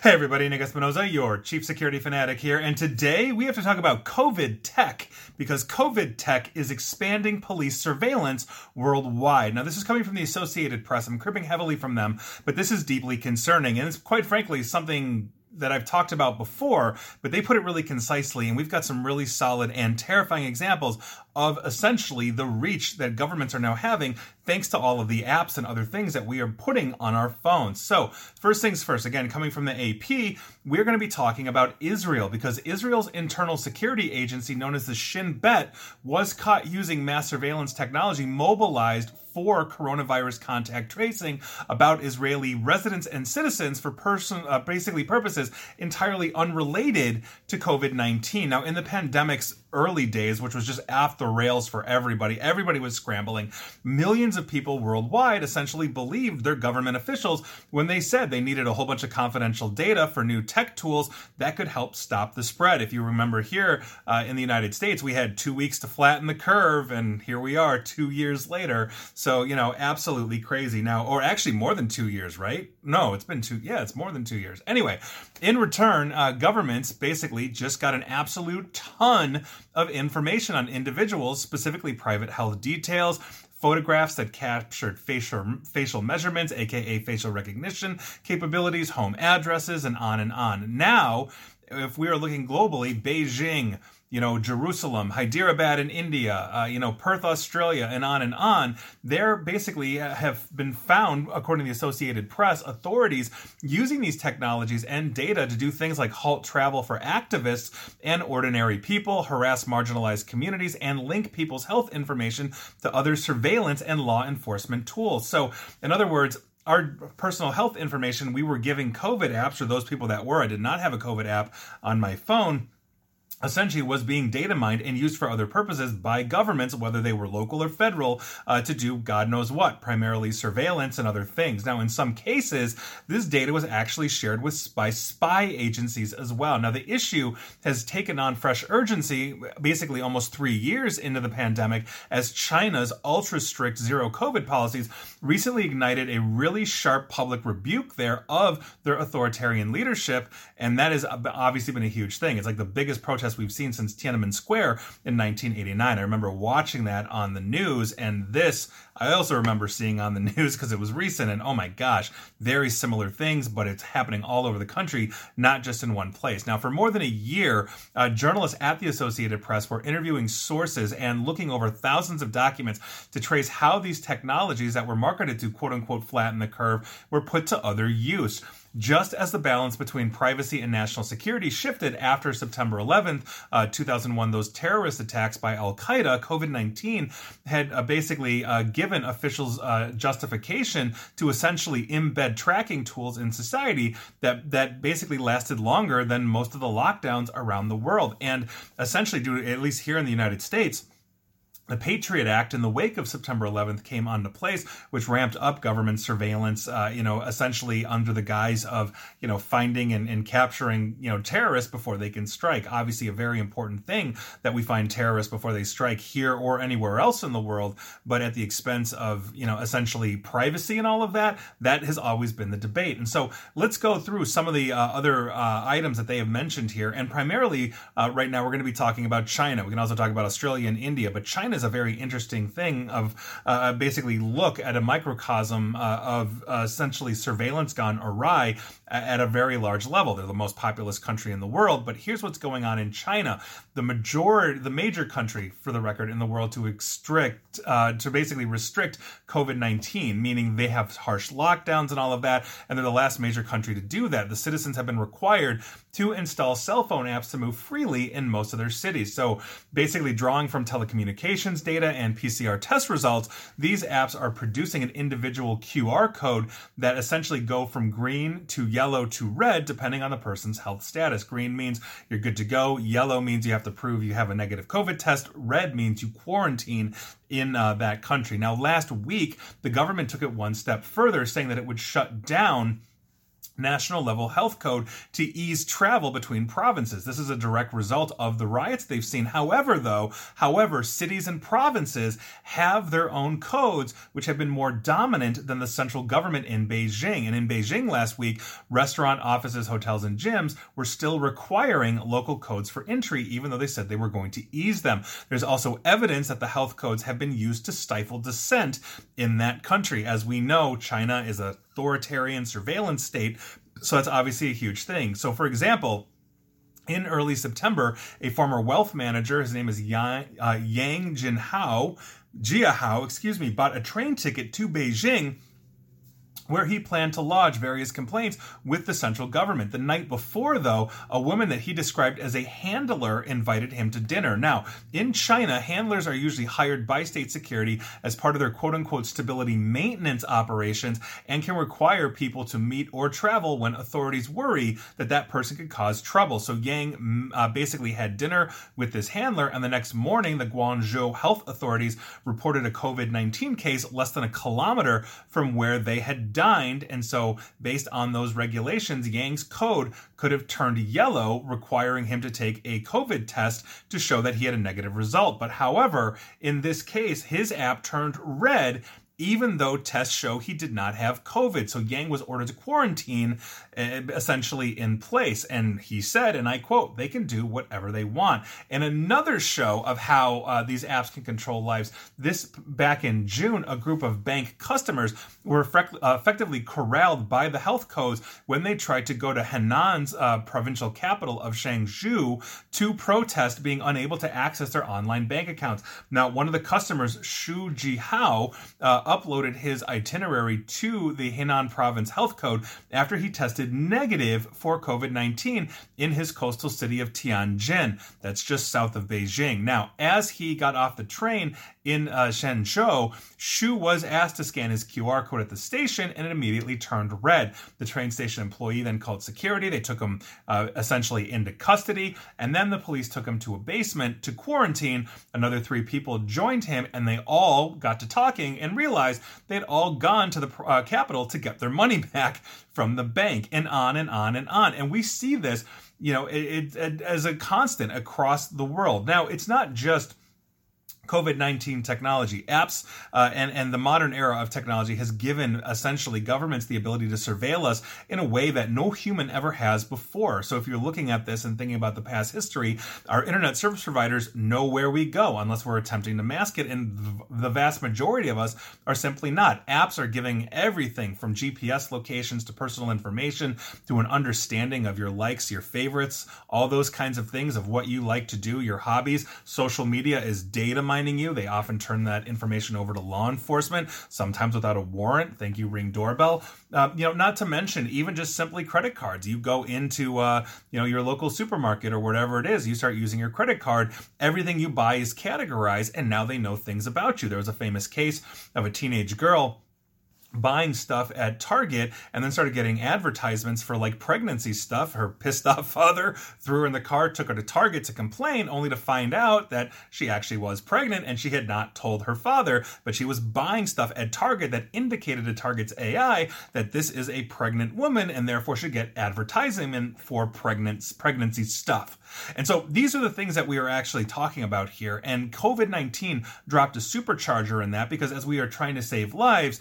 Hey everybody, Nick Espinoza, your chief security fanatic here, and today we have to talk about COVID tech because COVID tech is expanding police surveillance worldwide. Now, this is coming from the Associated Press. I'm cribbing heavily from them, but this is deeply concerning, and it's quite frankly something that I've talked about before, but they put it really concisely, and we've got some really solid and terrifying examples of essentially the reach that governments are now having thanks to all of the apps and other things that we are putting on our phones. So, first things first, again, coming from the AP, we're going to be talking about Israel because Israel's internal security agency, known as the Shin Bet, was caught using mass surveillance technology mobilized for coronavirus contact tracing about Israeli residents and citizens for person uh, basically purposes entirely unrelated to COVID-19. Now, in the pandemic's early days, which was just off the rails for everybody. Everybody was scrambling. Millions of people worldwide essentially believed their government officials when they said they needed a whole bunch of confidential data for new tech tools that could help stop the spread. If you remember here uh, in the United States, we had two weeks to flatten the curve, and here we are two years later. So, you know, absolutely crazy now, or actually more than two years, right? No, it's been two. Yeah, it's more than two years. Anyway, in return, uh, governments basically just got an absolute ton of information on individuals, specifically private health details, photographs that captured facial facial measurements, aka facial recognition capabilities, home addresses, and on and on. Now, if we are looking globally, Beijing, you know, Jerusalem, Hyderabad in India, uh, you know, Perth, Australia, and on and on. They're basically uh, have been found, according to the Associated Press, authorities using these technologies and data to do things like halt travel for activists and ordinary people, harass marginalized communities, and link people's health information to other surveillance and law enforcement tools. So, in other words, our personal health information we were giving COVID apps, or those people that were, I did not have a COVID app on my phone essentially was being data mined and used for other purposes by governments, whether they were local or federal, uh, to do God knows what, primarily surveillance and other things. Now, in some cases, this data was actually shared with by spy agencies as well. Now, the issue has taken on fresh urgency basically almost three years into the pandemic as China's ultra strict zero COVID policies recently ignited a really sharp public rebuke there of their authoritarian leadership. And that has obviously been a huge thing. It's like the biggest protest protests we've seen since Tiananmen Square in 1989. I remember watching that on the news, and this I also remember seeing on the news because it was recent, and oh my gosh, very similar things, but it's happening all over the country, not just in one place. Now, for more than a year, uh, journalists at the Associated Press were interviewing sources and looking over thousands of documents to trace how these technologies that were marketed to quote unquote flatten the curve were put to other use just as the balance between privacy and national security shifted after September 11th, uh, 2001, those terrorist attacks by Al Qaeda, COVID 19 had uh, basically uh, given officials uh, justification to essentially embed tracking tools in society that, that basically lasted longer than most of the lockdowns around the world. And essentially, due to, at least here in the United States, the Patriot Act in the wake of September 11th came onto place, which ramped up government surveillance, uh, you know, essentially under the guise of, you know, finding and, and, capturing, you know, terrorists before they can strike. Obviously, a very important thing that we find terrorists before they strike here or anywhere else in the world, but at the expense of, you know, essentially privacy and all of that. That has always been the debate. And so let's go through some of the uh, other uh, items that they have mentioned here. And primarily, uh, right now, we're going to be talking about China. We can also talk about Australia and India, but China is a very interesting thing of uh, basically look at a microcosm uh, of uh, essentially surveillance gone awry at a very large level. They're the most populous country in the world, but here's what's going on in China. The majority, the major country, for the record, in the world to restrict, uh, to basically restrict COVID 19, meaning they have harsh lockdowns and all of that, and they're the last major country to do that. The citizens have been required to install cell phone apps to move freely in most of their cities. So basically, drawing from telecommunications data and PCR test results, these apps are producing an individual QR code that essentially go from green to yellow to red depending on the person's health status. Green means you're good to go. Yellow means you have to prove you have a negative COVID test. Red means you quarantine in uh, that country. Now, last week, the government took it one step further, saying that it would shut down national level health code to ease travel between provinces. This is a direct result of the riots they've seen. However, though, however, cities and provinces have their own codes which have been more dominant than the central government in Beijing. And in Beijing last week, restaurant, offices, hotels, and gyms were still requiring local codes for entry, even though they said they were going to ease them. There's also evidence that the health codes have been used to stifle dissent in that country. As we know, China is a authoritarian surveillance state. So that's obviously a huge thing. So, for example, in early September, a former wealth manager, his name is Yang, uh, Yang Jinhao, Jia Hao, excuse me, bought a train ticket to Beijing where he planned to lodge various complaints with the central government. The night before, though, a woman that he described as a handler invited him to dinner. Now, in China, handlers are usually hired by state security as part of their quote unquote stability maintenance operations and can require people to meet or travel when authorities worry that that person could cause trouble. So Yang mm, uh, basically had dinner with this handler, and the next morning, the Guangzhou health authorities reported a COVID 19 case less than a kilometer from where they had dined. And so, based on those regulations, Yang's code could have turned yellow, requiring him to take a COVID test to show that he had a negative result. But however, in this case, his app turned red even though tests show he did not have COVID. So Yang was ordered to quarantine uh, essentially in place. And he said, and I quote, they can do whatever they want. And another show of how uh, these apps can control lives. This back in June, a group of bank customers were uh, effectively corralled by the health codes when they tried to go to Henan's uh, provincial capital of Zhengzhou to protest being unable to access their online bank accounts. Now, one of the customers, Shu Jihao, uh, uploaded his itinerary to the Henan province health code after he tested negative for COVID 19 in his coastal city of Tianjin. That's just south of Beijing. Now, as he got off the train in uh, Zhengzhou, Shu was asked to scan his QR code at the station and it immediately turned red. The train station employee then called security. They took him uh, essentially into custody, and then the police took him to a basement to quarantine. Another three people joined him, and they all got to talking and realized they had all gone to the uh, capital to get their money back from the bank, and on and on and on. And we see this, you know, it, it, as a constant across the world. Now, it's not just COVID 19 technology. Apps uh, and, and the modern era of technology has given essentially governments the ability to surveil us in a way that no human ever has before. So if you're looking at this and thinking about the past history, our internet service providers know where we go unless we're attempting to mask it. And the vast majority of us are simply not. Apps are giving everything from GPS locations to personal information to an understanding of your likes, your favorites, all those kinds of things of what you like to do, your hobbies. Social media is data mining finding you. They often turn that information over to law enforcement, sometimes without a warrant. Thank you, Ring Doorbell. Uh, you know, not to mention even just simply credit cards. You go into uh, you know your local supermarket or whatever it is. You start using your credit card. Everything you buy is categorized, and now they know things about you. There was a famous case of a teenage girl buying stuff at Target and then started getting advertisements for like pregnancy stuff. Her pissed off father threw her in the car, took her to Target to complain, only to find out that she actually was pregnant and she had not told her father, but she was buying stuff at Target that indicated to Target's AI that this is a pregnant woman and therefore should get advertisement for pregnant pregnancy stuff. And so these are the things that we are actually talking about here. And COVID 19 dropped a supercharger in that because as we are trying to save lives,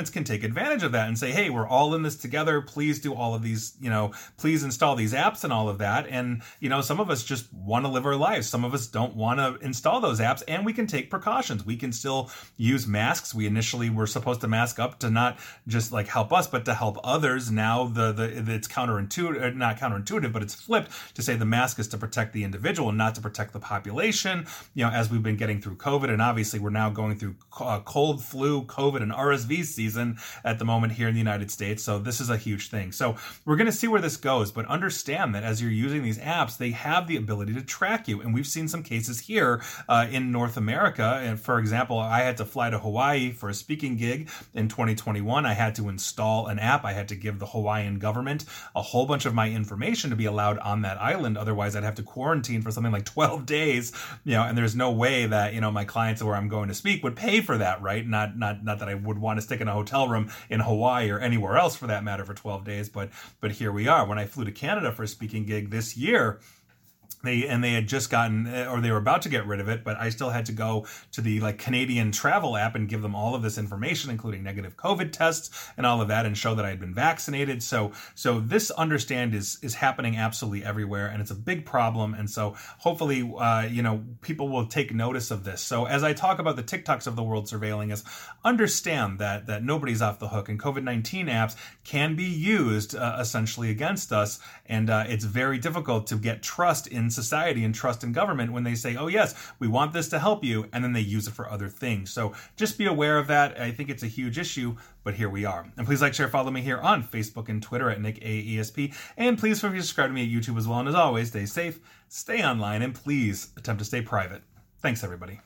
governments can take advantage of that and say, hey, we're all in this together. Please do all of these, you know, please install these apps and all of that. And, you know, some of us just want to live our lives. Some of us don't want to install those apps and we can take precautions. We can still use masks. We initially were supposed to mask up to not just like help us, but to help others. Now the, the, it's counterintuitive, not counterintuitive, but it's flipped to say the mask is to protect the individual, and not to protect the population. You know, as we've been getting through COVID, and obviously we're now going through uh, cold, flu, COVID, and RSV season at the moment here in the United States. So this is a huge thing. So we're going to see where this goes, but understand that as you're using these apps, they have the ability to track you, and we've seen some cases here uh, in North America. And for example, I had to fly to Hawaii for a speaking gig in 2021. I had to install an app. I had to give the Hawaiian government a whole bunch of my information to be allowed on that island. Otherwise, I'd have to quarantine for something like 12 days, you know, and there's no way that, you know, my clients where I'm going to speak would pay for that, right? Not, not, not that I would want to stick in a hotel room in Hawaii or anywhere else for that matter for 12 days. But but here we are. When I flew to Canada for a speaking gig this year they and they had just gotten or they were about to get rid of it but i still had to go to the like canadian travel app and give them all of this information including negative covid tests and all of that and show that i had been vaccinated. So so this understand is is happening absolutely everywhere and it's a big problem. And so hopefully uh, you know people will take notice of this. So as i talk about the tiktoks of the world surveilling us understand that that nobody's off the hook and covid-19 apps can be used uh, essentially against us. And uh, it's very difficult to get trust society and trust in government when they say, oh, yes, we want this to help you, and then they use it for other things. So just be aware of that. I think it's a huge issue, but here we are. And please like, share, follow me here on Facebook and Twitter at Nick AESP. And please feel free to subscribe to me at YouTube as well. And as always, stay safe, stay online, and please attempt to stay private. Thanks, everybody.